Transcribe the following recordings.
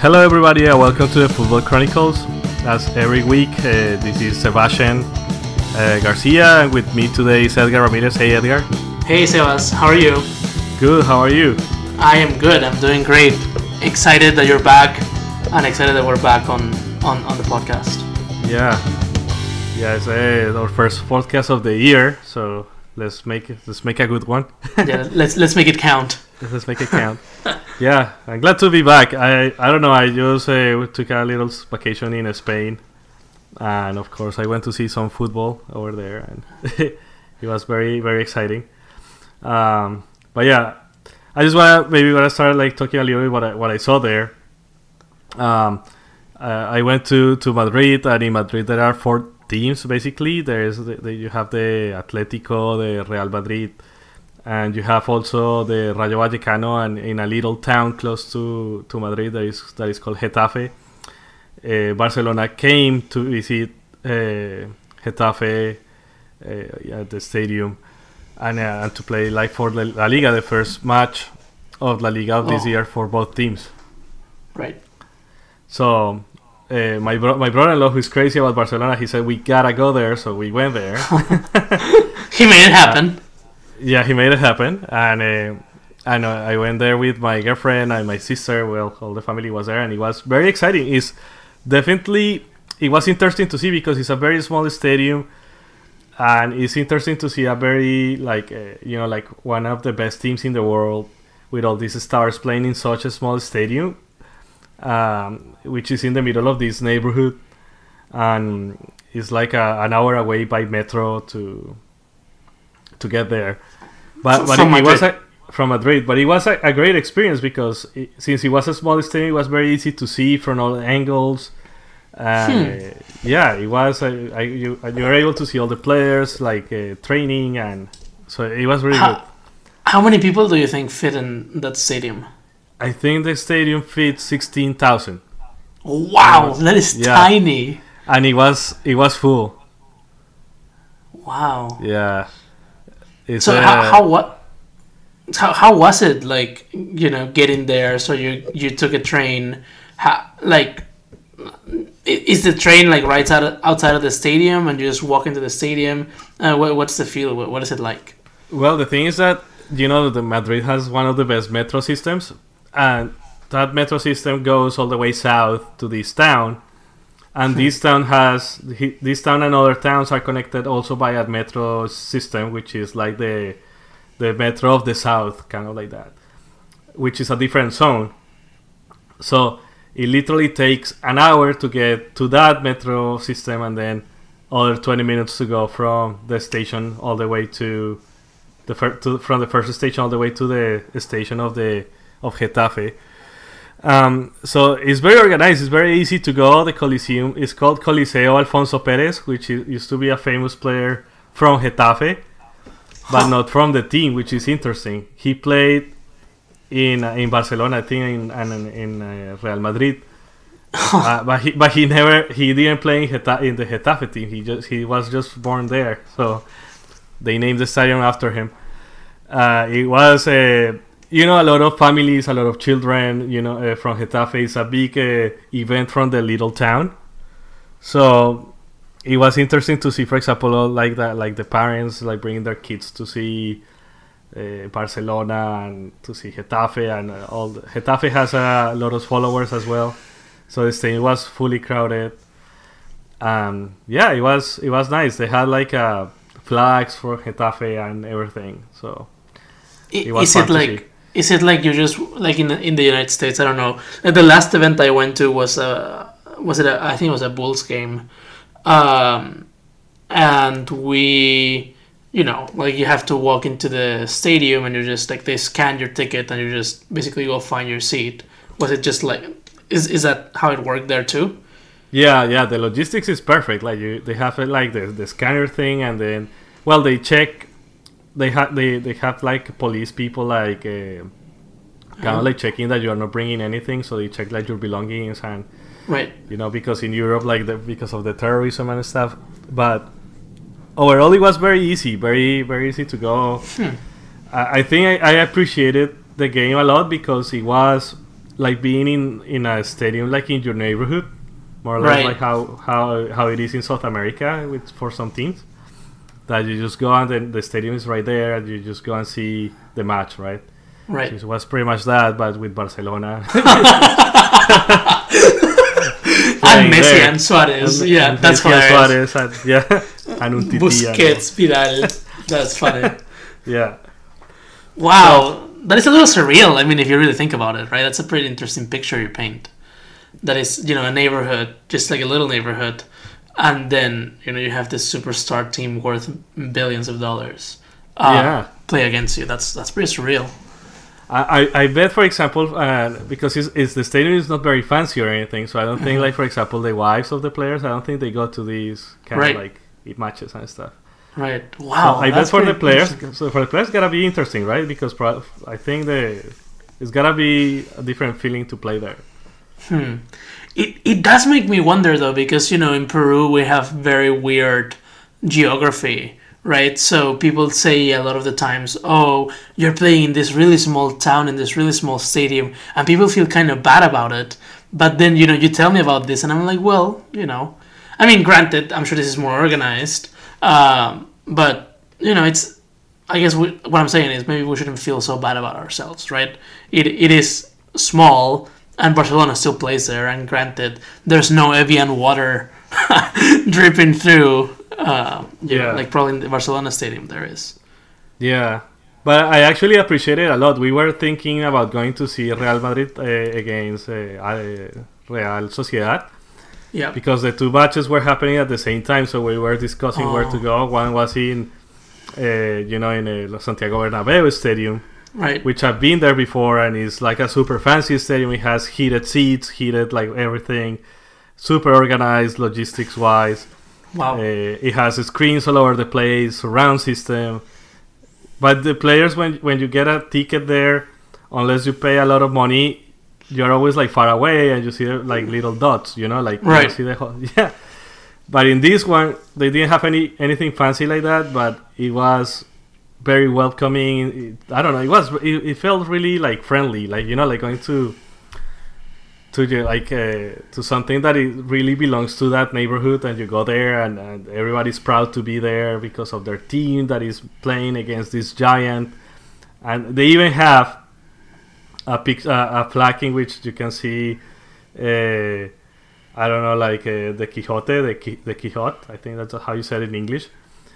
hello, everybody, and welcome to the Football Chronicles. As every week, uh, this is Sebastian uh, Garcia, and with me today is Edgar Ramirez. Hey, Edgar. Hey, Sebas, how are you? Good, how are you? I am good, I'm doing great. Excited that you're back, and excited that we're back on, on, on the podcast. Yeah, yeah, it's uh, our first podcast of the year, so let's make it, let's make a good one. yeah, let's let's make it count. Let's make it count. yeah, I'm glad to be back. I I don't know. I just uh, took a little vacation in Spain, and of course I went to see some football over there, and it was very very exciting. Um, but yeah, I just want maybe want to start like talking a little bit what I what I saw there. Um, uh, I went to to Madrid, and in Madrid there are four teams basically. There's the, the, you have the Atletico, the Real Madrid, and you have also the Rayo Vallecano, and in a little town close to, to Madrid that is that is called Getafe. Uh, Barcelona came to visit uh, Getafe uh, at the stadium and, uh, and to play like for La Liga, the first match of La Liga of oh. this year for both teams. Right. So uh, my bro- my brother-in-law who's crazy about Barcelona, he said we gotta go there, so we went there. he made it happen. Yeah, he made it happen, and uh, and uh, I went there with my girlfriend and my sister. Well, all the family was there, and it was very exciting. It's definitely it was interesting to see because it's a very small stadium, and it's interesting to see a very like uh, you know like one of the best teams in the world with all these stars playing in such a small stadium um, which is in the middle of this neighborhood, and it's like a, an hour away by metro to to get there. But, but it, it, was a, from Madrid, but it was a, a great experience because it, since it was a small stadium, it was very easy to see from all angles. Uh, hmm. Yeah, it was. Uh, I, you you were able to see all the players like uh, training, and so it was really how, good. How many people do you think fit in that stadium? I think the stadium fits sixteen thousand. Wow, that is yeah. tiny. And it was it was full. Wow. Yeah. It's so how, how what how, how was it like you know getting there? So you you took a train. How, like is the train like right out outside of the stadium and you just walk into the stadium? Uh, what, what's the feel? What, what is it like? Well the thing is that you know the madrid has one of the best metro systems and that metro system goes all the way south to this town and this town has this town and other towns are connected also by a metro system which is like the the metro of the south kind of like that which is a different zone so it literally takes an hour to get to that metro system and then other 20 minutes to go from the station all the way to the fir- to, from the first station all the way to the station of the of Getafe. Um, so it's very organized. It's very easy to go. The Coliseum is called Coliseo Alfonso Perez, which is, used to be a famous player from Getafe, but not from the team, which is interesting. He played in uh, in Barcelona, I think, in in, in uh, Real Madrid. uh, but he but he never he didn't play in, Geta- in the Getafe team. He just he was just born there, so they named the stadium after him. Uh, it was a you know, a lot of families, a lot of children, you know, uh, from Getafe. It's a big uh, event from the little town. So it was interesting to see, for example, like that, like the parents like bringing their kids to see uh, Barcelona and to see Getafe and all. The, Getafe has a lot of followers as well, so the stadium was fully crowded. Um, yeah, it was it was nice. They had like uh, flags for Getafe and everything. So it was is it like is it like you just like in in the United States? I don't know. The last event I went to was a was it a, I think it was a Bulls game, um, and we you know like you have to walk into the stadium and you just like they scan your ticket and you just basically go find your seat. Was it just like is is that how it worked there too? Yeah, yeah. The logistics is perfect. Like you, they have it like the the scanner thing, and then well, they check they have they, they have like police people like uh, kind of like checking that you are not bringing anything so they check like your belongings and right you know because in europe like the, because of the terrorism and stuff but overall it was very easy very very easy to go hmm. I, I, think I, I, appreciated the game a lot because it was like being in in a stadium like in your neighborhood, more or less Right. like how how how it is in South America with for some teams. That you just go and then the stadium is right there, and you just go and see the match, right? Right. It was pretty much that, but with Barcelona. And Messi there. and Suarez. And- yeah, and that's Messi and. Suarez and, yeah, and un Busquets, Vidal. That's funny. Yeah, Wow, that is a little surreal. I mean, if you really think about it, right? That's a pretty interesting picture you paint. That is, you know, a neighborhood, just like a little neighborhood, and then you know you have this superstar team worth billions of dollars. Uh, yeah. play against you. That's that's pretty surreal. I, I, bet, for example, uh, because it's, it's the stadium is not very fancy or anything, so I don't think, like, for example, the wives of the players, I don't think they go to these kind Right. of like matches and stuff. Right. So Wow. I bet for the players, so for the players, gotta be interesting, right? Because pro- I think the it's gotta be a different feeling to play there. Hmm. It it does make me wonder though, because you know in Peru we have very weird geography, right? So people say a lot of the times, "Oh, you're playing in this really small town in this really small stadium," and people feel kind of bad about it. But then you know you tell me about this, and I'm like, well, you know, I mean, granted, I'm sure this is more organized, um, but you know, it's. I guess we, what I'm saying is maybe we shouldn't feel so bad about ourselves, right? It it is small, and Barcelona still plays there. And granted, there's no Evian water dripping through. Uh, you know, like probably in the Barcelona stadium there is. Yeah, but I actually appreciate it a lot. We were thinking about going to see Real Madrid uh, against uh, Real Sociedad. Yeah, because the two matches were happening at the same time so we were discussing where to Oh. go one was in uh, you know in uh, santiago bernabeu stadium right. which i've been there before and it's like a super fancy stadium it has heated seats heated like everything super organized logistics wise Wow. uh, it has screens all over the place surround system but the players when when you get a ticket there unless you pay a lot of money you're always like far away and you see like little dots you know like you Right. see the whole, yeah but in this one they didn't have any anything fancy like that but it was very welcoming. I don't know it was it, it felt really like friendly like you know like going to to like uh, to something that it really belongs to that neighborhood and you go there and, and everybody's proud to be there because of their team that is playing against this giant. And they even have a pic- uh, a flag in which you can see uh, I don't know like uh, the Quixote the, Qui- the Quixote I think that's how you said it in English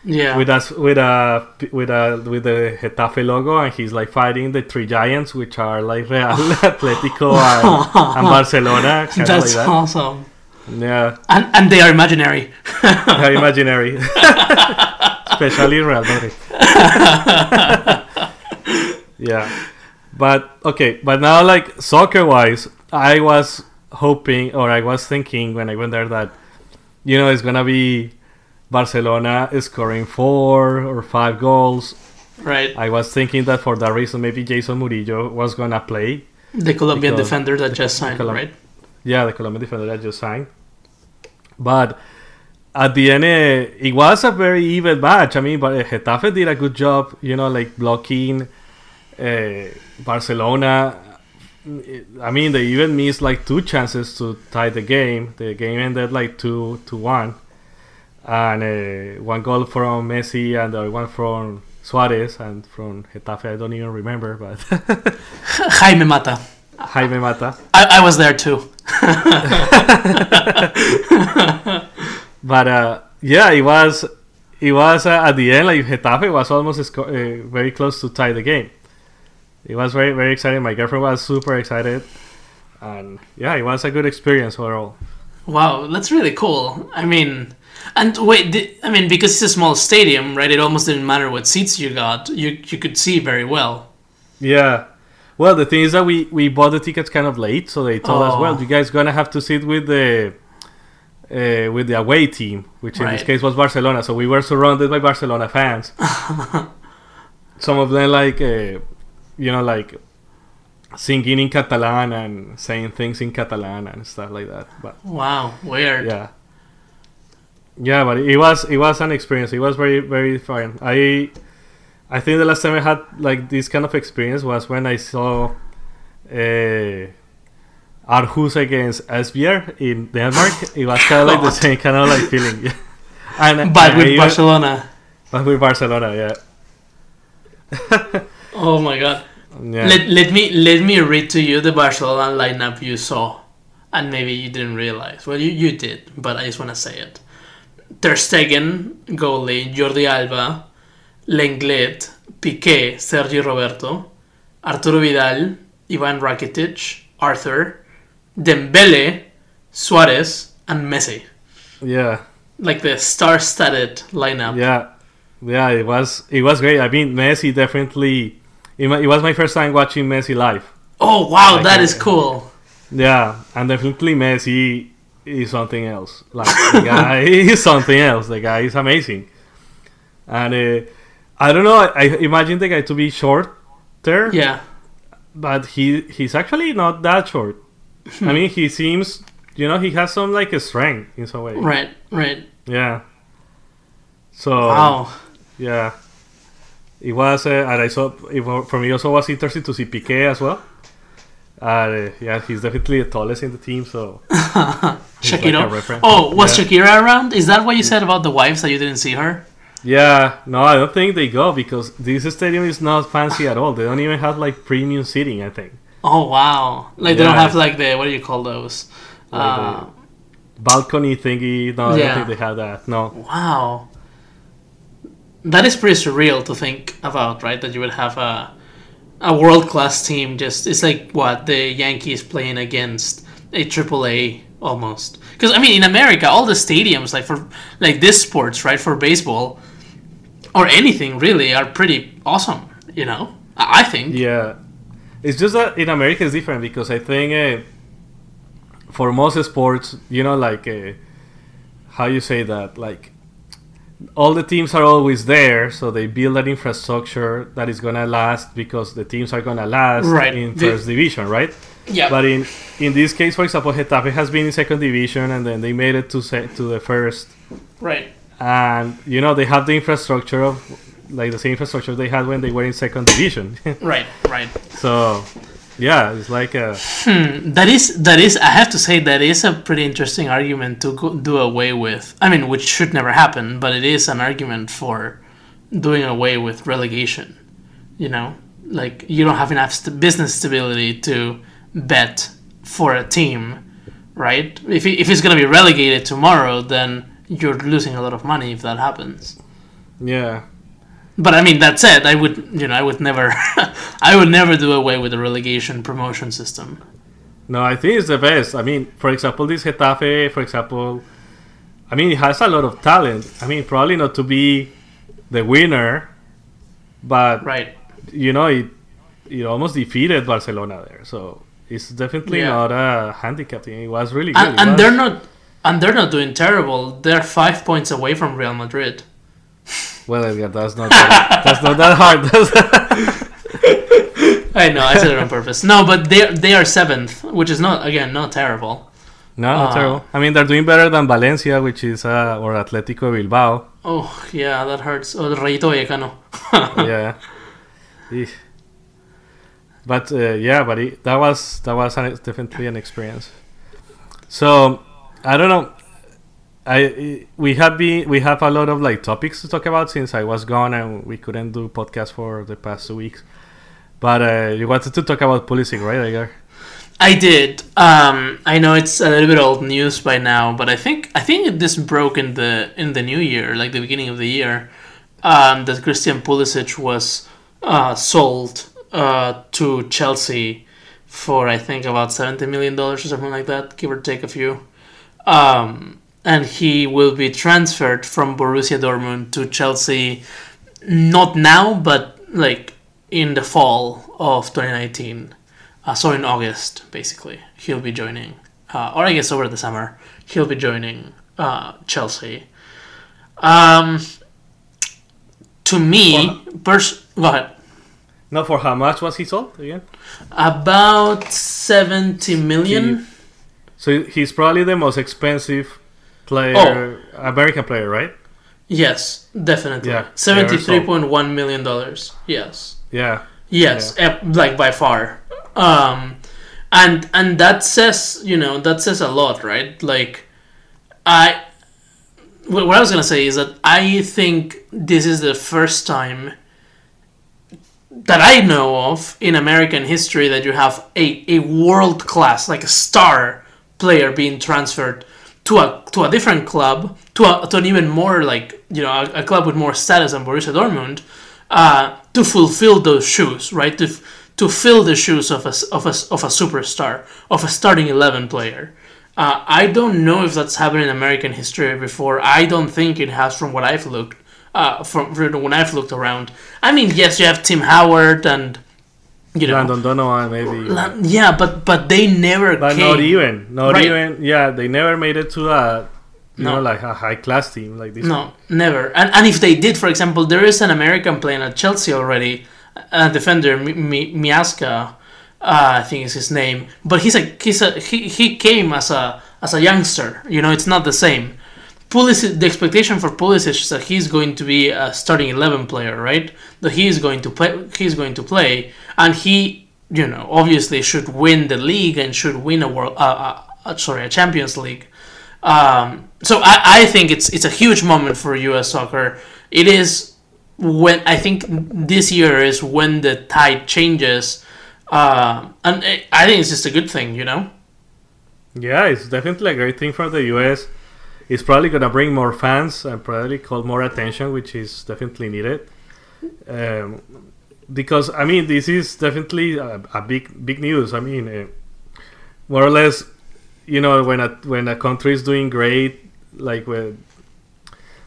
yeah. with us with a with a with the Getafe logo and he's like fighting the three giants which are like Real Atletico and, and Barcelona kind of like That's that awesome. yeah And and they are imaginary. they're imaginary especially Real Madrid yeah but okay but now like soccer wise I was hoping or I was thinking when I went there that you know it's gonna be Barcelona scoring four or five goals right. I was thinking that for that reason, maybe Jeison Murillo was gonna play. The Colombian defender that just signed, Colom- right? Yeah, the Colombian defender that just signed. But at the end, eh, it was a very even match. I mean, but eh, Getafe did a good job, you know, like blocking uh, Barcelona. I mean, they even missed like two chances to tie the game. The game ended like two to one, and uh, one goal from Messi and the one from Suarez and from Getafe. I don't even remember, but Jaime Mata. Jaime Mata. I, I was there too. But uh, yeah, it was it was uh, at the end like Getafe was almost uh, very close to tie the game. It was very very exciting. My girlfriend was super excited, and yeah, it was a good experience overall. Wow, that's really cool. I mean, and wait, di- I mean, because it's a small stadium, right? It almost didn't matter what seats you got. You you could see very well. Yeah. Well, the thing is that we, we bought the tickets kind of late, so they told us, Oh. well, you guys gonna have to sit with the uh, with the away team, which in this case was Barcelona. So we were surrounded by Barcelona fans. Some of them like uh, you know like singing in Catalan and saying things in Catalan and stuff like that. But Wow, weird. yeah, yeah, but it was it was an experience. It was very very fun. I I think the last time I had like this kind of experience was when I saw uh, Aarhus against Esbjerg in Denmark. It was kind of like the same kind of like feeling. and but with Barcelona. But with Barcelona, yeah. oh my god. Yeah. Let, let me let me read to you the Barcelona lineup you saw, and maybe you didn't realize. Well, you, you did, but I just want to say it. Ter Stegen, goalie, Jordi Alba, Lenglet, Piqué, Sergi Roberto, Arturo Vidal, Ivan Rakitic, Arthur, Dembele, Suarez, and Messi. Yeah. Like the star-studded lineup. Yeah, yeah, it was it was great. I mean, Messi definitely. It, it was my first time watching Messi live. Oh wow, like, that uh, is cool. Yeah, and definitely Messi is something else. Like the guy is something else. The guy is amazing, and uh, I don't know. I, I imagine the guy to be shorter. Yeah, but he he's actually not that short. I mean, he seems you know he has some like a strength in some way. Right, right. Yeah. So wow. Yeah, it was, uh, and I saw it, for me also was interesting to see Piqué as well. Uh, yeah, he's definitely the tallest in the team, so. Shakira. Like oh, was yeah. Shakira around? Is that what you said about the wives that you didn't see her? Yeah, no, I don't think they go because this stadium is not fancy at all. They don't even have like premium seating. I think. Oh wow! Like yeah. they don't have like the what do you call those? Like uh, balcony thingy. No, yeah. I don't think they have that. No. Wow that is pretty surreal to think about, right? That you would have a a world class team. Just it's like what the Yankees playing against a Triple A almost. Because I mean, in America, all the stadiums like for like this sports, right, for baseball or anything really, are pretty awesome. You know, I think. Yeah, it's just that in America it's different because I think uh, for most sports, you know, like uh, how you say that, like all the teams are always there, so they build an infrastructure that is gonna last because the teams are gonna last right. in the, first division, right? Yeah. But in in this case, for example, Getafe has been in second division, and then they made it to se- to the first. Right. And you know they have the infrastructure of like the same infrastructure they had when they were in second division. right. Right. So yeah, it's like a. Hmm, that is that is. I have to say that is a pretty interesting argument to go, do away with. I mean, which should never happen, but it is an argument for doing away with relegation. You know, like you don't have enough st- business stability to bet for a team, right? If if it's gonna be relegated tomorrow, then you're losing a lot of money if that happens. Yeah, but I mean, that said, I would, you know, I would never, I would never do away with the relegation promotion system. No, I think it's the best. I mean, for example, this Getafe, for example, I mean, it has a lot of talent. I mean, probably not to be the winner, but right, you know, it it almost defeated Barcelona there. So it's definitely yeah. not a handicap. It was really good. And, and they're not, and they're not doing terrible. They're five points away from Real Madrid. Well, Edgar, that's not that, that's not that hard. I know I said it on purpose. No, but they they are seventh, which is not again not terrible. No, not uh, terrible. I mean, they're doing better than Valencia, which is uh, or Atletico Bilbao. Oh yeah, that hurts. Oh, the Rayito Vallecano. yeah. But uh, yeah, but it, that was that was an, definitely an experience. So I don't know. I we have been we have a lot of like topics to talk about since I was gone and we couldn't do podcast for the past two weeks. But uh, you wanted to talk about Pulisic, right, Edgar? I did. Um, I know it's a little bit old news by now, but I think I think this broke in the in the new year, like the beginning of the year, um, that Christian Pulisic was uh, sold uh, to Chelsea for I think about seventy million dollars or something like that, give or take a few. Um, and he will be transferred from Borussia Dortmund to Chelsea, not now, but like in the fall of 2019. Uh, so in August, basically, he'll be joining, uh, or I guess over the summer, he'll be joining uh, Chelsea. Um, to me, pers- go ahead. For how much was he sold again? About 70 million. So he's probably the most expensive player, oh. American player, right? Yes, definitely. Yeah, seventy-three point one million dollars. Yes. Yeah. Yes, yeah. like by far. Um, and and that says you know that says a lot, right? Like, I what I was gonna say is that I think this is the first time that I know of in American history that you have a, a world class, like a star player being transferred to a to a different club, to a to an even more like you know a, a club with more status than Borussia Dortmund, uh, to fulfill those shoes, right? To to fill the shoes of a of a of a superstar, of a starting eleven player. Uh, I don't know if that's happened in American history before. I don't think it has, from what I've looked, uh, from, from when I've looked around. I mean, yes, you have Tim Howard and you know, Landon Donovan maybe. yeah, but but they never. But came. not even, not right. even. Yeah, they never made it to a you no. know like a high class team like this. No, never. And and if they did, for example, there is an American playing at Chelsea already, a defender Miazga, uh, I think is his name. But he's a he's a he, he came as a as a youngster. You know, it's not the same. Pulisic, the expectation for Pulisic is that he's going to be a starting eleven player, right? That he is going to play. He's going to play, and he, you know, obviously should win the league and should win a world. Uh, uh, sorry, a Champions League. Um, so I, I think it's it's a huge moment for U.S. soccer. It is when I think this year is when the tide changes uh, and I think it's just a good thing, you know. Yeah, it's definitely a great thing for the US. It's probably gonna bring more fans and probably call more attention, which is definitely needed. Um, because I mean, this is definitely a, a big big news. I mean, uh, more or less, you know, when a when a country is doing great, like when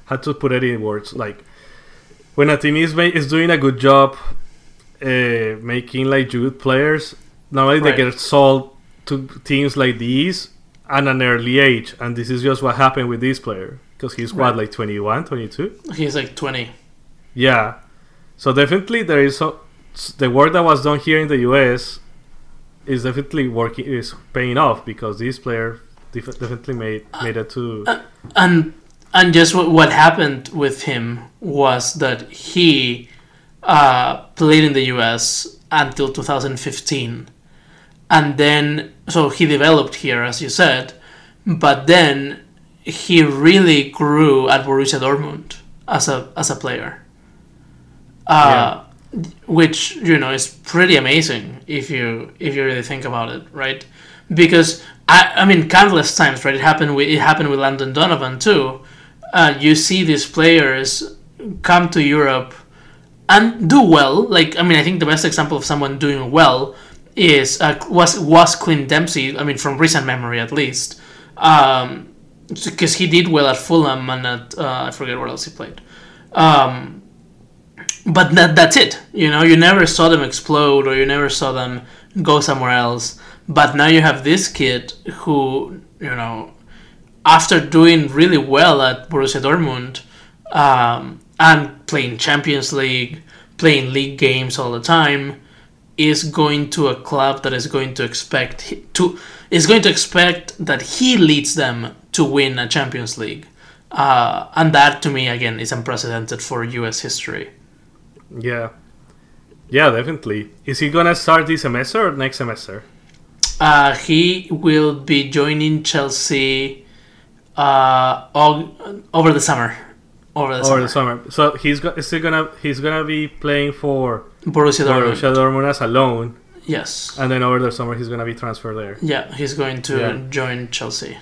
how to put it in words, like when a team is is doing a good job uh, making like youth players. Normally right. they get sold to teams like these at an early age, and this is just what happened with this player because he's right. what like 21, 22. He's like 20. Yeah, so definitely there is so, the work that was done here in the US is definitely working is paying off because this player def- definitely made made it to uh, and and just what, what happened with him was that he uh, played in the US until 2015. And then, so he developed here, as you said, but then he really grew at Borussia Dortmund as a as a player. Uh, yeah. Which you know is pretty amazing if you if you really think about it, right? Because I I mean countless times, right? It happened with it happened with Landon Donovan too. Uh, you see these players come to Europe and do well. Like I mean, I think the best example of someone doing well is uh, was was Clint Dempsey. I mean, from recent memory at least, because um, he did well at Fulham and at uh, I forget what else he played. Um, but that, that's it. You know, you never saw them explode or you never saw them go somewhere else. But now you have this kid who, you know, after doing really well at Borussia Dortmund, um, and playing Champions League, playing league games all the time, is going to a club that is going to expect to is going to expect that he leads them to win a Champions League, uh, and that to me again is unprecedented for U.S. history. Yeah, yeah, definitely. Is he gonna start this semester or next semester? Uh, he will be joining Chelsea uh, all, over the summer over the over summer. the summer. So he's go- is he gonna he's gonna be playing for Borussia Dortmund. Borussia Dortmund as a loan. Yes. And then over the summer he's gonna be transferred there. Yeah, he's going to yeah. join Chelsea.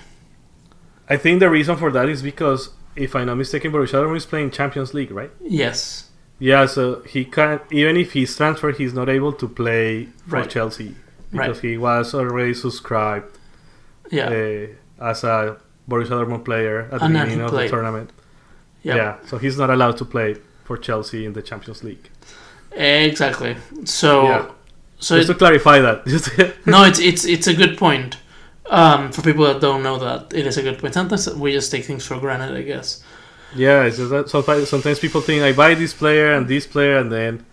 I think the reason for that is because if I'm not mistaken, Borussia Dortmund is playing Champions League, right? Yes. Yeah, so he can even if he's transferred, he's not able to play for right. Chelsea because right. he was already subscribed. Yeah. Uh, as a Borussia Dortmund player at the beginning of the tournament. Yep. Yeah, so he's not allowed to play for Chelsea in the Champions League. Exactly. So, yeah. so just it, to clarify that. no, it's it's it's a good point. Um, for people that don't know that, it is a good point. Sometimes we just take things for granted, I guess. Yeah, it's just that sometimes, sometimes people think I buy this player and this player, and then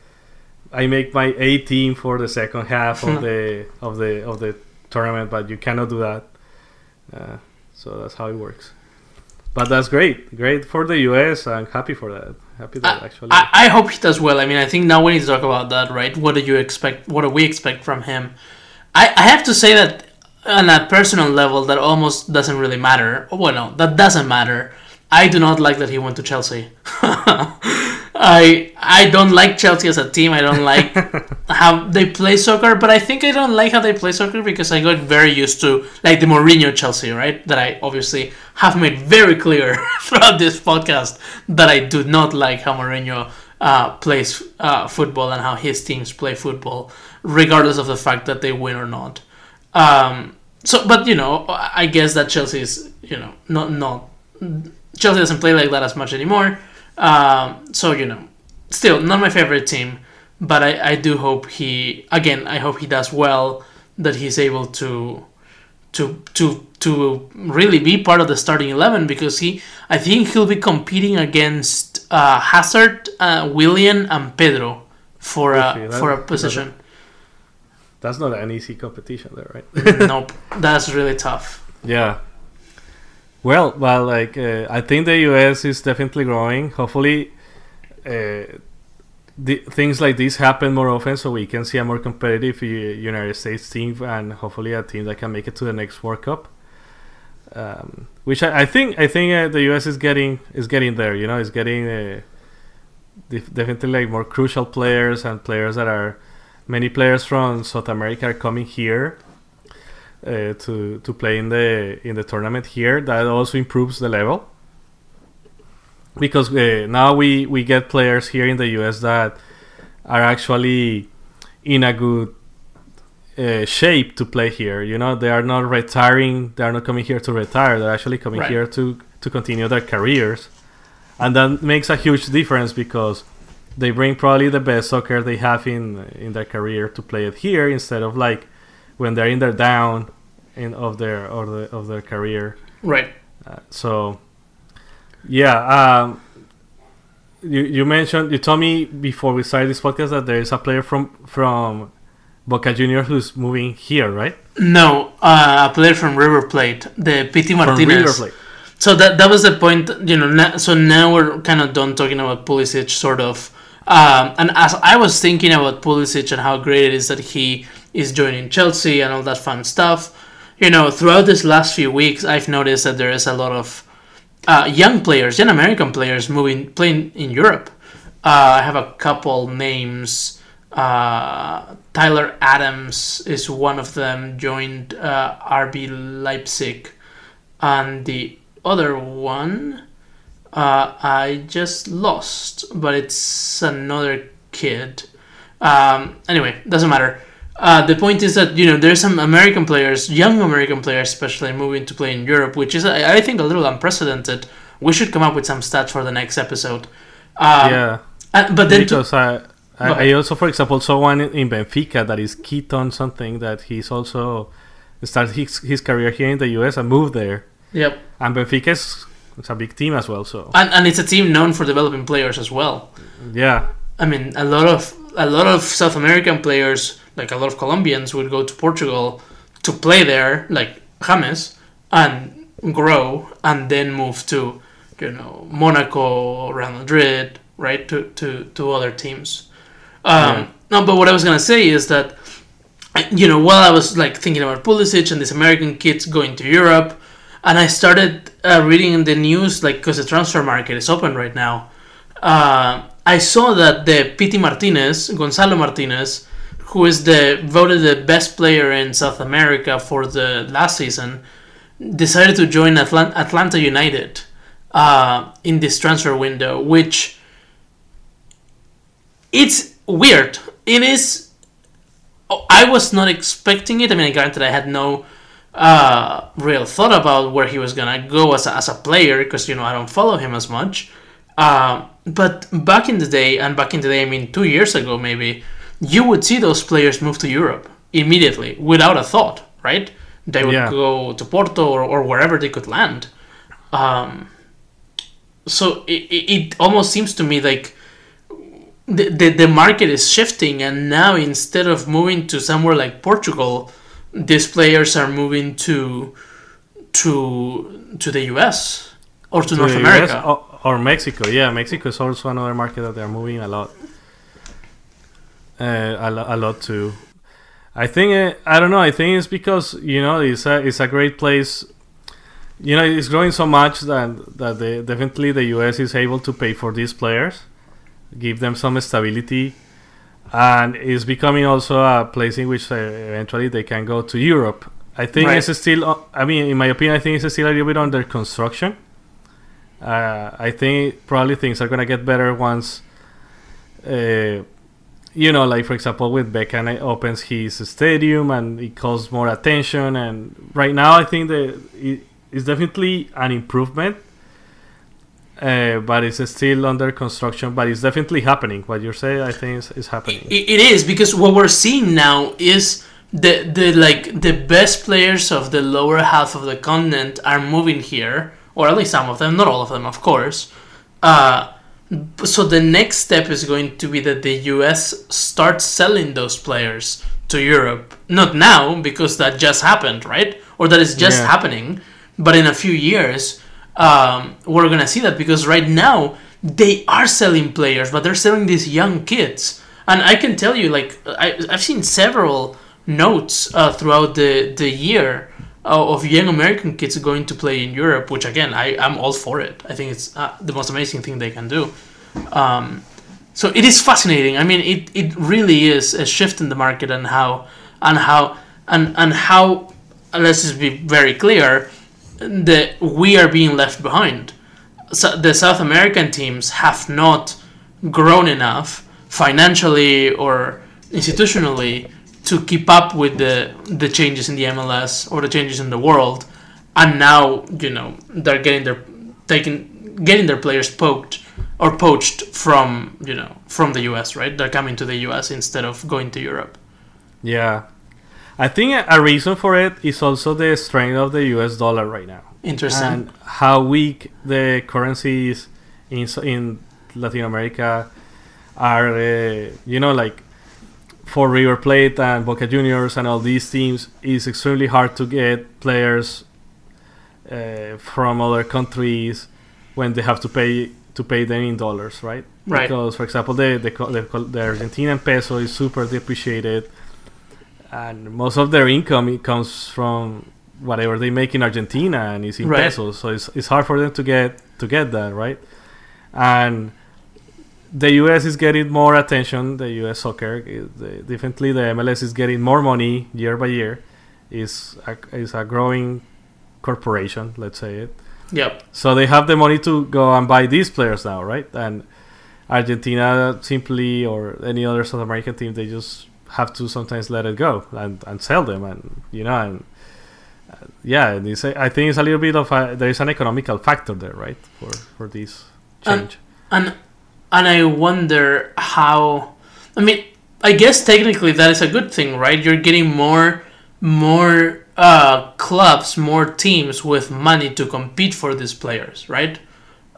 I make my A team for the second half of the of the of the tournament, but you cannot do that. Uh, so that's how it works. But that's great, great for the US. I'm happy for that. Happy that I, actually. I, I, hope he does well. I mean, I think now we need to talk about that, right? What do you expect? What do we expect from him? I, I have to say that on a personal level, that almost doesn't really matter. Well, no, that doesn't matter. I do not like that he went to Chelsea. I I don't like Chelsea as a team. I don't like how they play soccer, but I think I don't like how they play soccer because I got very used to like the Mourinho Chelsea, right? That I obviously have made very clear throughout this podcast that I do not like how Mourinho uh, plays uh, football and how his teams play football, regardless of the fact that they win or not. Um, so, but you know, I guess that Chelsea is you know not not Chelsea doesn't play like that as much anymore. Um, so you know, still not my favorite team, but I, I do hope he again. I hope he does well. That he's able to to to to really be part of the starting eleven because he I think he'll be competing against uh, Hazard, uh, Willian, and Pedro for a that, for a position. That's not an easy competition, there, right? nope, that's really tough. Yeah, well, well, like uh, I think the US is definitely growing. Hopefully, uh, the, things like this happen more often, so we can see a more competitive United States team, and hopefully a team that can make it to the next World Cup. Um, which I, I, think I think uh, the US is getting is getting there. You know, is getting uh, definitely like more crucial players and players that are many players from South America are coming here uh, to to play in the in the tournament here. That also improves the level because uh, now we we get players here in the US that are actually in a good uh, shape to play here. You know, they are not retiring. They are not coming here to retire. They're actually coming right. here to to continue their careers, and that makes a huge difference because they bring probably the best soccer they have in in their career to play it here instead of like when they're in their down in of their of, the, of their career. Right. Uh, so, yeah. Um, you you mentioned you told me before we started this podcast that there is a player from from Boca Juniors who's moving here, right? No, uh, a player from River Plate, the Pity Martinez. From River Plate. So that that was the point, you know. so now we're kind of done talking about Pulisic, sort of. Um, and as I was thinking about Pulisic and how great it is that he is joining Chelsea and all that fun stuff. You know, throughout this last few weeks, I've noticed that there is a lot of uh, young players, young American players, moving playing in Europe. Uh, I have a couple names. Uh, Tyler Adams is one of them. Joined uh, RB Leipzig, and the other one uh, I just lost, but it's another kid. Um, anyway, doesn't matter. Uh, the point is that you know there's some American players, young American players especially, moving to play in Europe, which is I, I think a little unprecedented. We should come up with some stats for the next episode. Um, yeah, and, but then because to, I, I, I, also, for example, saw one in Benfica that is Keaton something that he's also started his, his career here in the US and moved there. Yep. And Benfica is it's a big team as well. So and, and it's a team known for developing players as well. Yeah. I mean, a lot of a lot of South American players like a lot of Colombians would go to Portugal to play there, like James, and grow, and then move to, you know, Monaco, Real Madrid, right, to to, to other teams. Um, yeah. No, but what I was gonna say is that, you know, while I was like thinking about Pulisic and these American kids going to Europe, and I started uh, reading the news, like, because the transfer market is open right now. Uh, I saw that the Pity Martinez, Gonzalo Martinez, who is the voted the best player in South America for the last season, decided to join Atlant- Atlanta United uh, in this transfer window, which it's weird. It is. I was not expecting it. I mean, granted, I had no uh, real thought about where he was gonna go as a, as a player because you know I don't follow him as much. Uh, but back in the day, and back in the day, I mean, two years ago maybe you would see those players move to Europe immediately without a thought, right? They would yeah. go to Porto or, or wherever they could land. Um, so it, it almost seems to me like the, the, the market is shifting, and now instead of moving to somewhere like Portugal, these players are moving to to to the US or to, to North America or, or Mexico. Yeah, Mexico is also another market that they're moving a lot uh, a, a lot too. I think uh, I don't know. I think it's because you know it's a it's a great place. You know, it's growing so much that that the, definitely the US is able to pay for these players, give them some stability, and it's becoming also a place in which uh, eventually they can go to Europe. I think right. it's still. I mean, in my opinion, I think it's still a little bit under construction. Uh, I think probably things are gonna get better once. Uh, you know, like for example, with Beckham opens his stadium and it calls more attention. And right now, I think that it's definitely an improvement, uh, but it's still under construction. But it's definitely happening. What you're saying, I think, is, is happening. it, it is because what we're seeing now is the the like the best players of the lower half of the continent are moving here, or at least some of them, not all of them, of course. Uh, so the next step is going to be that the US starts selling those players to Europe. Not now because that just happened, right? Or that is just yeah. happening, but in a few years um, we're gonna see that because right now they are selling players, but they're selling these young kids. And I can tell you, like I, I've seen several notes uh, throughout the the year of young American kids going to play in Europe, which again I am all for it. I think it's uh, the most amazing thing they can do. Um, so it is fascinating. I mean, it, it really is a shift in the market and how and how and and how. Let's just be very clear that we are being left behind. So the South American teams have not grown enough financially or institutionally to keep up with the the changes in the MLS or the changes in the world, and now you know they're getting their taking getting their players poked or poached from you know from the US, right? They're coming to the US instead of going to Europe. Yeah, I think a reason for it is also the strength of the US dollar right now. Interesting. And how weak the currencies in in Latin America are. Uh, you know, like for River Plate and Boca Juniors and all these teams, it's extremely hard to get players uh, from other countries when they have to pay to pay them in dollars, right? Right. Because, for example, the the, the, the Argentinian peso is super depreciated, and most of their income it comes from whatever they make in Argentina and it's in right. pesos. So it's, it's hard for them to get to get that, right? And the US is getting more attention. The US soccer, is, the, definitely the MLS is getting more money year by year. is a, is a growing corporation, let's say it. Yep. So they have the money to go and buy these players now, right? And Argentina simply or any other South American team, they just have to sometimes let it go and, and sell them, and you know, and uh, yeah, this, I think it's a little bit of a, there is an economical factor there, right, for for this change. And, and and I wonder how. I mean, I guess technically that is a good thing, right? You're getting more more uh, clubs, more teams with money to compete for these players, right?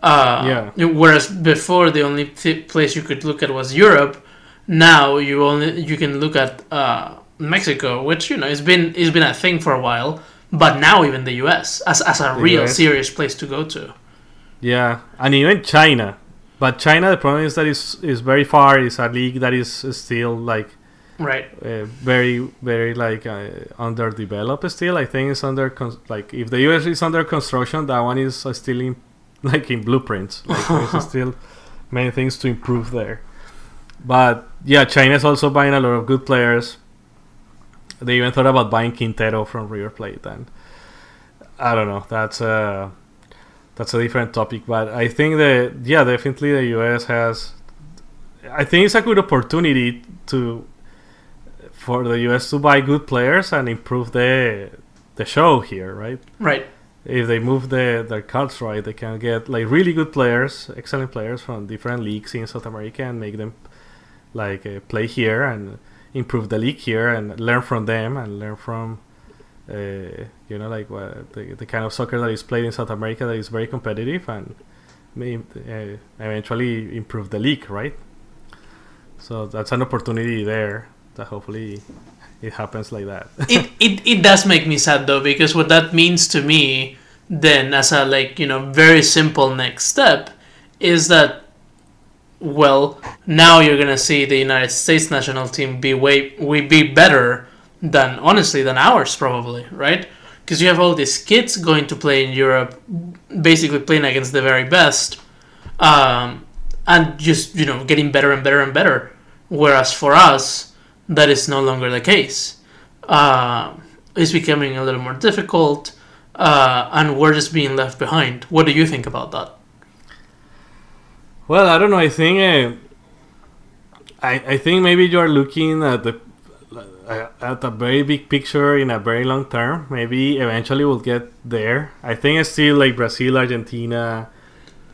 Uh, yeah. Whereas before, the only th- place you could look at was Europe. Now you only you can look at uh, Mexico, which you know it's been it's been a thing for a while, but now even the U.S. as as a the real US. serious place to go to. Yeah, and even China. But China, the problem is that it's, is very far. It's a league that is still like right uh, very very like uh, underdeveloped still. I think it's under con- like if the US is under construction, that one is uh, still in like in blueprints. Like there's still many things to improve there. But yeah, China is also buying a lot of good players. They even thought about buying Quintero from River Plate, and I don't know. That's uh that's a different topic. But I think that yeah, definitely the US has. I think it's a good opportunity to for the US to buy good players and improve the the show here, right? Right. If they move the their cards right, they can get like really good players, excellent players from different leagues in South America and make them like uh, play here and improve the league here and learn from them and learn from uh, you know, like what, the, the kind of soccer that is played in South America that is very competitive and may uh, eventually improve the league, right? So that's an opportunity there that hopefully it happens like that. it, it it does make me sad though because what that means to me then as a like you know very simple next step is that well now you're gonna see the United States national team be way we be better than honestly than ours probably, right? Because you have all these kids going to play in Europe, basically playing against the very best, um, and just you know getting better and better and better. Whereas for us, that is no longer the case. Uh, it's becoming a little more difficult, uh, and we're just being left behind. What do you think about that? Well, I don't know. I think uh, I I think maybe you are looking at the at a very big picture in a very long term. Maybe eventually we'll get there. I think it's still like Brazil, Argentina,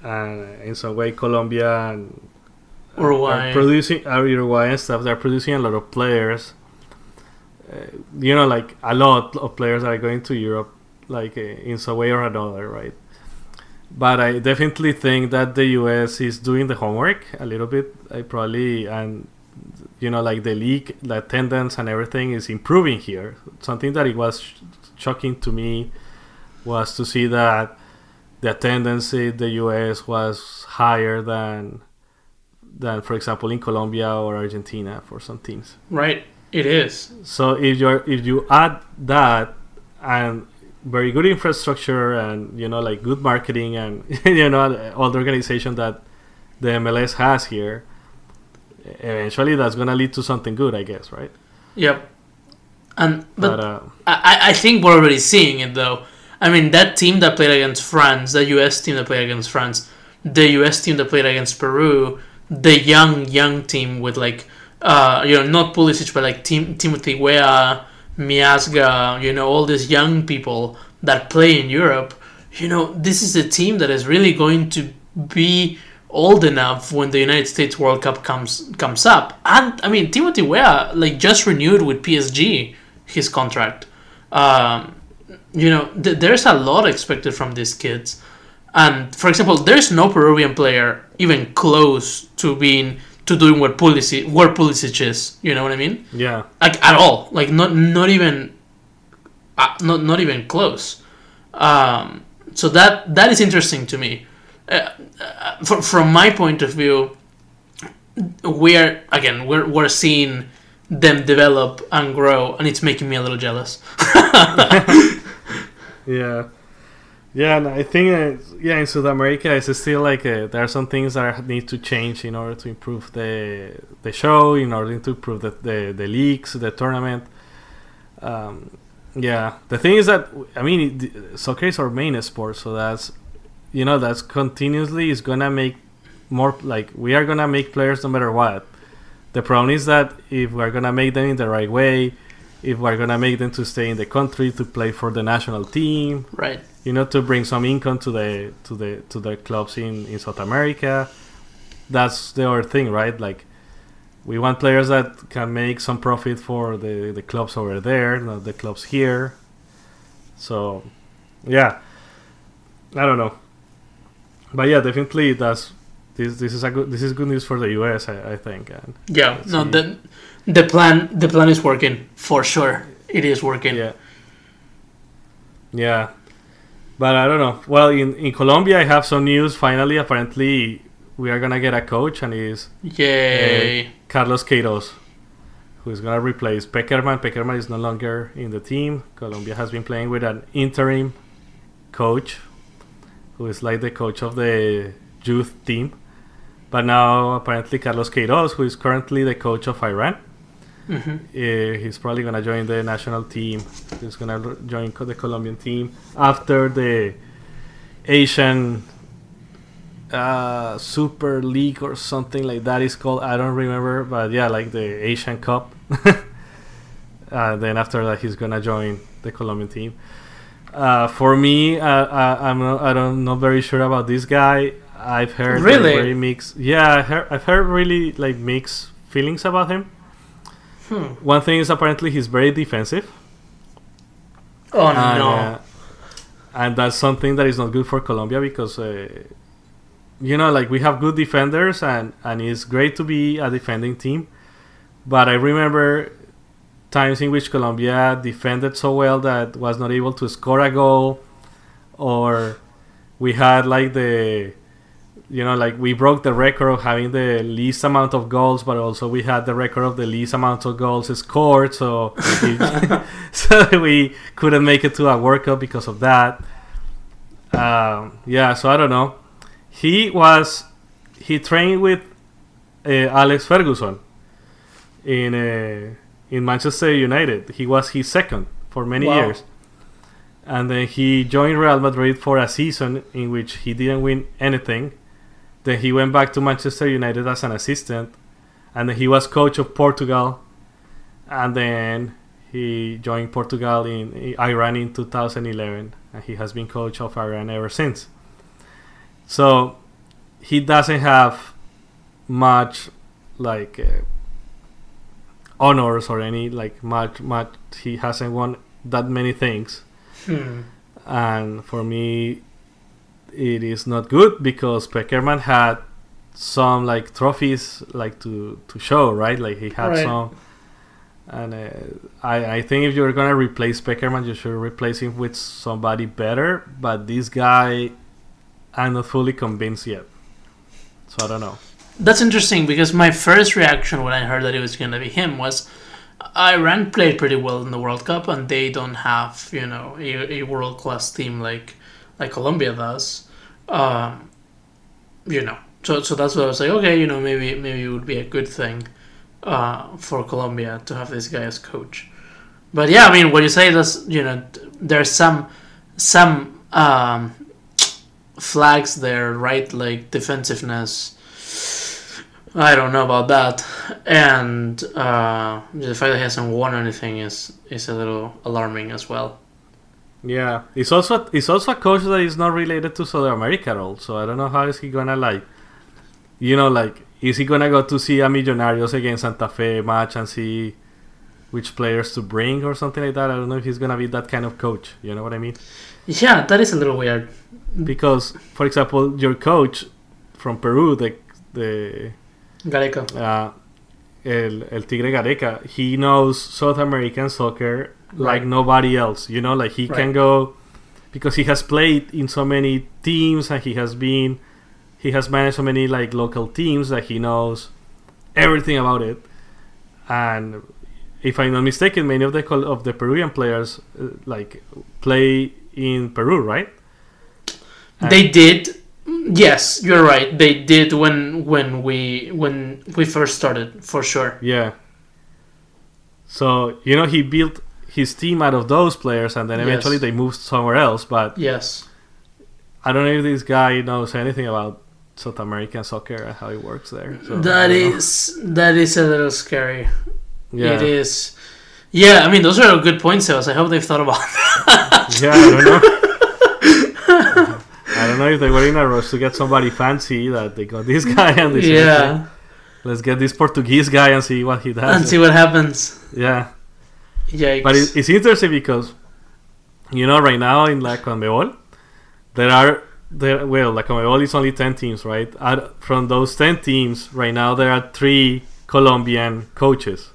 and in some way Colombia and Uruguay are producing are Uruguay and stuff. They're producing a lot of players. Uh, you know, like a lot of players are going to Europe, like uh, in some way or another, right? But I definitely think that the US is doing the homework a little bit. I probably and you know, like the league, the attendance and everything is improving here. Something that it was sh- shocking to me was to see that the attendance in the US was higher than than for example in Colombia or Argentina for some teams. Right, it is. So if you if you add that and very good infrastructure and you know like good marketing and you know all the organization that the MLS has here, eventually that's gonna lead to something good, I guess, right? Yep. And but, but uh, I I think we're already seeing it though. I mean that team that played against France, the U.S. team that played against France, the U.S. team that played against Peru, the young young team with like uh you know not Pulisic but like Tim- Timothy Weah, Miazga, you know all these young people that play in Europe. You know this is a team that is really going to be old enough when the United States World Cup comes comes up. And I mean Timothy Weah like just renewed with PSG his contract. Um, you know th- there's a lot expected from these kids. And for example, there's no Peruvian player even close to being to doing what Pulisic what Pulisic is. You know what I mean? Yeah. Like at all. Like not not even uh, not not even close. Um, so that that is interesting to me. Uh, from my point of view, we're again we're we're seeing them develop and grow, and it's making me a little jealous. yeah. Yeah, and I think uh, yeah in South America it's still like uh, there are some things that need to change in order to improve the the show, in order to improve the the, the leagues, the tournament. Um, yeah, the thing is that I mean soccer is our main sport, so that's you know that's continuously is gonna make more like we are gonna make players no matter what. The problem is that if we're gonna make them in the right way, if we're gonna make them to stay in the country to play for the national team, right? You know, to bring some income to the to the to the clubs in in South America. That's the other thing, right? Like we want players that can make some profit for the the clubs over there, not the clubs here. So, yeah, I don't know, but yeah, definitely that's this this is a good this is good news for the US, I, I think. And yeah, no, see. the the plan the plan is working for sure. It is working. Yeah. Yeah, but I don't know. Well, in in Colombia, I have some news. Finally, apparently, we are gonna get a coach, and he's yay uh, Carlos Queiroz, who is gonna replace Pekerman. Pekerman is no longer in the team. Colombia has been playing with an interim coach, who is like the coach of the youth team. But now, apparently, Carlos Queiroz, who is currently the coach of Iran, mm-hmm. uh, he's probably gonna join the national team. He's gonna join the Colombian team after the Asian uh, Super League or something like that is called. I don't remember, but yeah, like the Asian Cup. uh, then after that, he's gonna join the Colombian team. Uh, for me, uh, I, I'm not, I don't not very sure about this guy. I've heard really very mixed. Yeah, I heard, I've heard really like mixed feelings about him. Hmm. One thing is apparently he's very defensive. Oh and, no! Uh, and that's something that is not good for Colombia because uh, you know, like we have good defenders and and it's great to be a defending team. But I remember times in which Colombia defended so well that was not able to score a goal, or we had like the you know, like we broke the record of having the least amount of goals, but also we had the record of the least amount of goals scored. So, so we couldn't make it to a World Cup because of that. Um, yeah, so I don't know. He was he trained with uh, Alex Ferguson in uh, in Manchester United. He was his second for many wow. years. And then he joined Real Madrid for a season in which he didn't win anything then he went back to Manchester United as an assistant, and then he was coach of Portugal, and then he joined Portugal in Iran in 2011, and he has been coach of Iran ever since. So he doesn't have much like uh, honors or any like much much. He hasn't won that many things, hmm. and for me, it is not good because Pekerman had some like trophies like to to show right like he had right. some and uh, I, I think if you're gonna replace Pekerman you should replace him with somebody better but this guy I'm not fully convinced yet so I don't know that's interesting because my first reaction when I heard that it was gonna be him was Iran played pretty well in the World Cup and they don't have you know a, a world class team like like Colombia does. Um, you know, so so that's what I was like, okay, you know, maybe maybe it would be a good thing uh, for Colombia to have this guy as coach. But yeah, I mean, what you say is, you know, there's some some um, flags there, right? Like defensiveness. I don't know about that, and uh, the fact that he hasn't won anything is is a little alarming as well. Yeah, he's also he's also a coach that is not related to South America at all. So I don't know how is he gonna like, you know, like is he gonna go to see a Millonarios against Santa Fe match and see which players to bring or something like that? I don't know if he's gonna be that kind of coach. You know what I mean? Yeah, that is a little weird. Because, for example, your coach from Peru, the the Gareca, uh, el el Tigre Gareca, he knows South American soccer like nobody else. You know, like he right. can go because he has played in so many teams and he has been he has managed so many like local teams that he knows everything about it. And if I'm not mistaken, many of the of the Peruvian players uh, like play in Peru, right? And they did. Yes, you're right. They did when when we when we first started, for sure. Yeah. So you know he built his team out of those players, and then eventually yes. they moved somewhere else. But yes, I don't know if this guy knows anything about South American soccer and how it works there. So that is know. that is a little scary. Yeah. It is. Yeah, I mean those are good points, Sebas. I hope they've thought about that. yeah, I don't know. Know if they were in a rush to get somebody fancy that they got this guy and this. Yeah. Let's get this Portuguese guy and see what he does. And see what happens. Yeah. Yikes. But it, it's interesting because, you know, right now in La Conmebol, there are there well, La Conmebol is only ten teams, right? Out, from those ten teams, right now there are three Colombian coaches.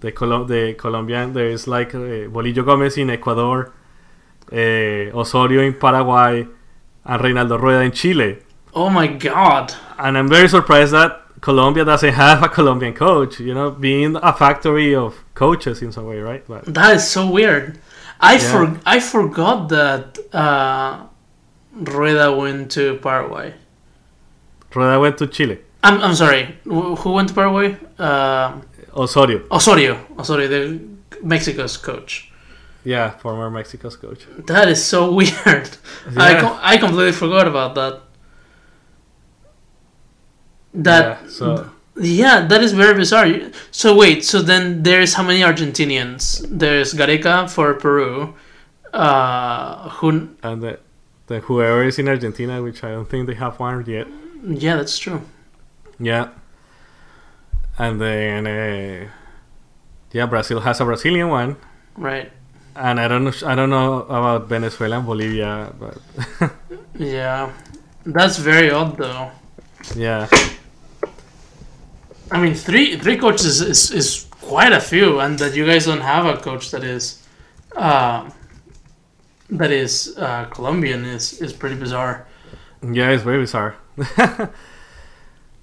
The Colo- the Colombian there is like uh, Bolillo Gomez in Ecuador, uh, Osorio in Paraguay, and Reinaldo Rueda in Chile. Oh my God! And I'm very surprised that Colombia doesn't have a Colombian coach. You know, being a factory of coaches in some way, right? But that is so weird. I yeah. for I forgot that uh, Rueda went to Paraguay. Rueda went to Chile. I'm, I'm sorry. Who went to Paraguay? Uh, Osorio. Osorio. Osorio, the Mexico's coach. Yeah, former Mexico's coach. That is so weird. Yeah. I, com- I completely forgot about that. That yeah, so yeah, that is very bizarre. So wait, so then there's how many Argentinians? There's Gareca for Peru, uh, who and the, the whoever is in Argentina, which I don't think they have one yet. Yeah, that's true. Yeah, and then uh, yeah, Brazil has a Brazilian one. Right. And I don't know. I don't know about Venezuela and Bolivia, but yeah, that's very odd though. Yeah. I mean, three three coaches is, is quite a few, and that you guys don't have a coach that is, uh, that is uh, Colombian is is pretty bizarre. Yeah, it's very bizarre. but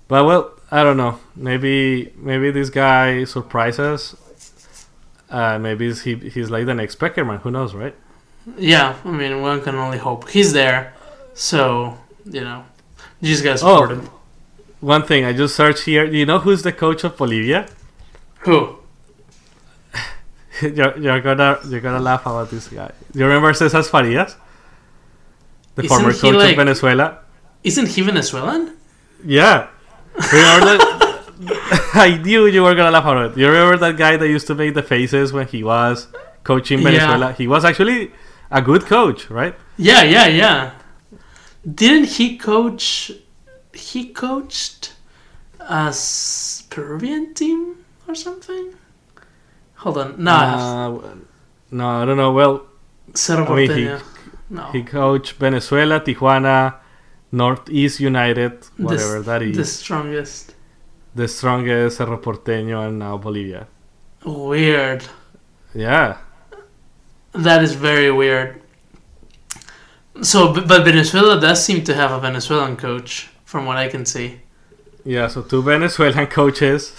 well, I don't know. Maybe maybe this guy surprises. Uh, maybe he he's like the next Pekerman. Who knows, right? Yeah, I mean, one can only hope. He's there, so you know, you just gotta support oh, him. One thing I just searched here. Do you know who's the coach of Bolivia? Who? you're, you're gonna you're gonna laugh about this guy. Do you remember Cesar Farias? The isn't former coach like, of Venezuela. Isn't he Venezuelan? Yeah. Remember? I knew you were gonna laugh about it. You remember that guy that used to make the faces when he was coaching Venezuela? Yeah. He was actually a good coach, right? Yeah, yeah, yeah. Didn't he coach? He coached a Peruvian team or something. Hold on, no, uh, no, I don't know. Well, Cerro I mean, he, no. he coached Venezuela, Tijuana, Northeast United, whatever the, that is. The strongest. The strongest Cerro Porteño in now Bolivia. Weird. Yeah. That is very weird. So, but Venezuela does seem to have a Venezuelan coach, from what I can see. Yeah, so two Venezuelan coaches.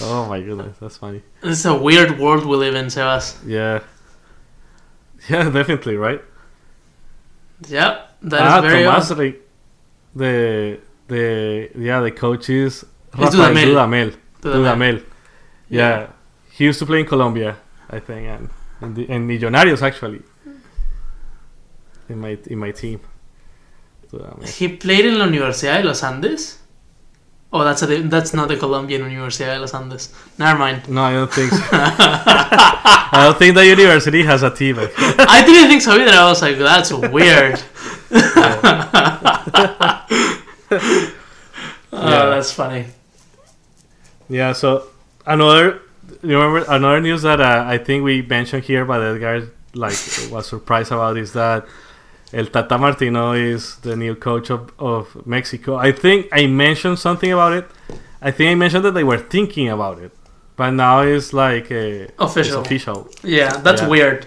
oh my goodness, that's funny. It's a weird world we live in, Sebas. Yeah. Yeah, definitely, right? Yeah, that ah, is very Tomás odd. the the yeah the coach is Rafael Dudamel. Dudamel. Yeah. yeah. he used to play in Colombia, I think, and in, the, in Millonarios actually. In my in my team. Dudamel. He played in la Universidad de los Andes. Oh, that's a, that's not the Colombian Universidad de los Andes. Never mind. No, I don't think so. I don't think the university has a team. I didn't think so either. I was like, that's weird. oh, yeah. that's funny. Yeah. So another, you remember another news that uh, I think we mentioned here, but Edgar like was surprised about is that El Tata Martino is the new coach of, of Mexico. I think I mentioned something about it. I think I mentioned that they were thinking about it, but now it's like a, official. It's official. Yeah, that's yeah. weird.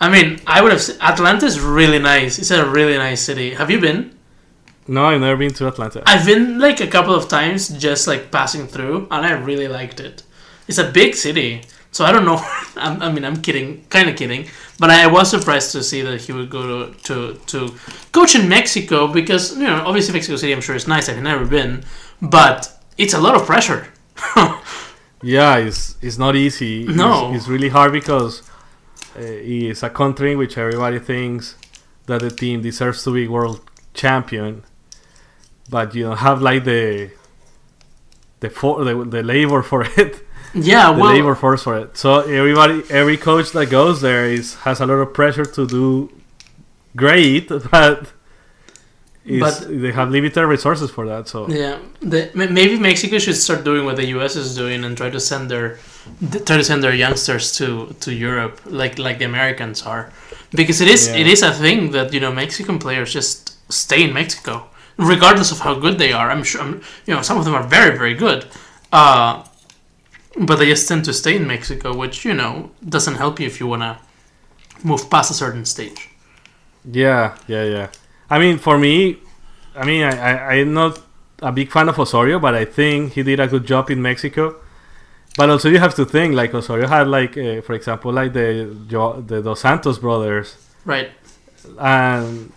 I mean, I would have. Atlanta is really nice. It's a really nice city. Have you been? No, I've never been to Atlanta. I've been like a couple of times, just like passing through, and I really liked it. It's a big city, so I don't know. i mean, I'm kidding, kind of kidding, but I was surprised to see that he would go to, to, to coach in Mexico because, you know, obviously Mexico City, I'm sure is nice. I've never been, but it's a lot of pressure. yeah, it's, it's not easy. No. It's, it's really hard because uh, it's a country in which everybody thinks that the team deserves to be world champion, but you don't have like the the for the, the labor for it yeah, the well, labor force for it. So everybody, every coach that goes there is has a lot of pressure to do great, but but they have limited resources for that. So yeah, the, maybe Mexico should start doing what the U.S. is doing and try to send their try to send their youngsters to to Europe, like like the Americans are, because it is yeah. it is a thing that you know Mexican players just stay in Mexico regardless of how good they are. I'm sure I'm, you know some of them are very very good. Uh, but they just tend to stay in Mexico, which you know doesn't help you if you wanna move past a certain stage. Yeah, yeah, yeah. I mean, for me, I mean, I, I I'm not a big fan of Osorio, but I think he did a good job in Mexico. But also, you have to think like Osorio had like, uh, for example, like the the Dos Santos brothers, right? And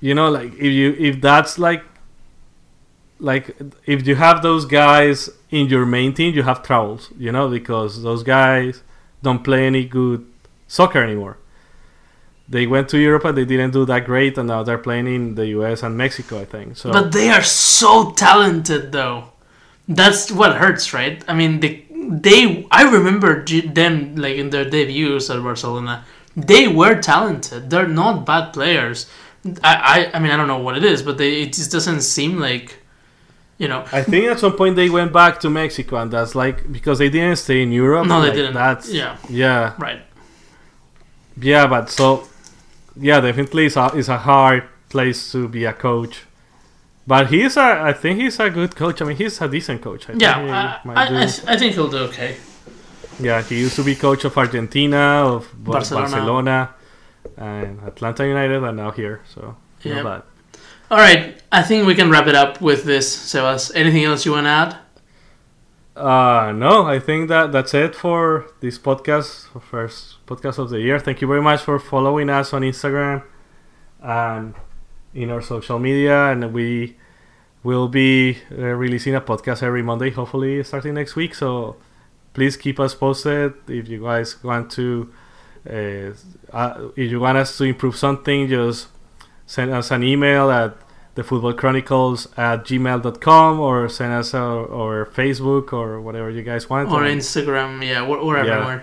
you know, like if you if that's like like if you have those guys in your main team, you have troubles, you know, because those guys don't play any good soccer anymore. They went to Europe and they didn't do that great, and now they're playing in the US and Mexico, I think. So, but they are so talented, though. That's what hurts, right? I mean, they, they I remember them like in their debuts at Barcelona. They were talented. They're not bad players. I, I, I mean, I don't know what it is, but they, it just doesn't seem like you know. I think at some point they went back to Mexico, and that's like because they didn't stay in Europe. No, like they didn't. That's yeah, yeah, right. Yeah, but so yeah, definitely it's a, it's a hard place to be a coach. But he's a, I think he's a good coach. I mean, he's a decent coach. I yeah, I, I, I, th- I, think he'll do okay. Yeah, he used to be coach of Argentina, of Barcelona, Barcelona and Atlanta United, are now here. So yeah. All right, I think we can wrap it up with this, Sebas. Anything else you want to add? Uh, no, I think that that's it for this podcast, first podcast of the year. Thank you very much for following us on Instagram and in our social media, and we will be uh, releasing a podcast every Monday, hopefully starting next week. So please keep us posted if you guys want to. Uh, uh, if you want us to improve something, just send us an email at thefootballchronicles at gmail.com or send us our, or Facebook or whatever you guys want. Or Instagram, yeah, we're yeah.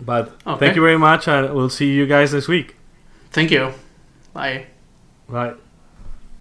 But okay. thank you very much, and we'll see you guys this week. Thank you. Bye. Bye.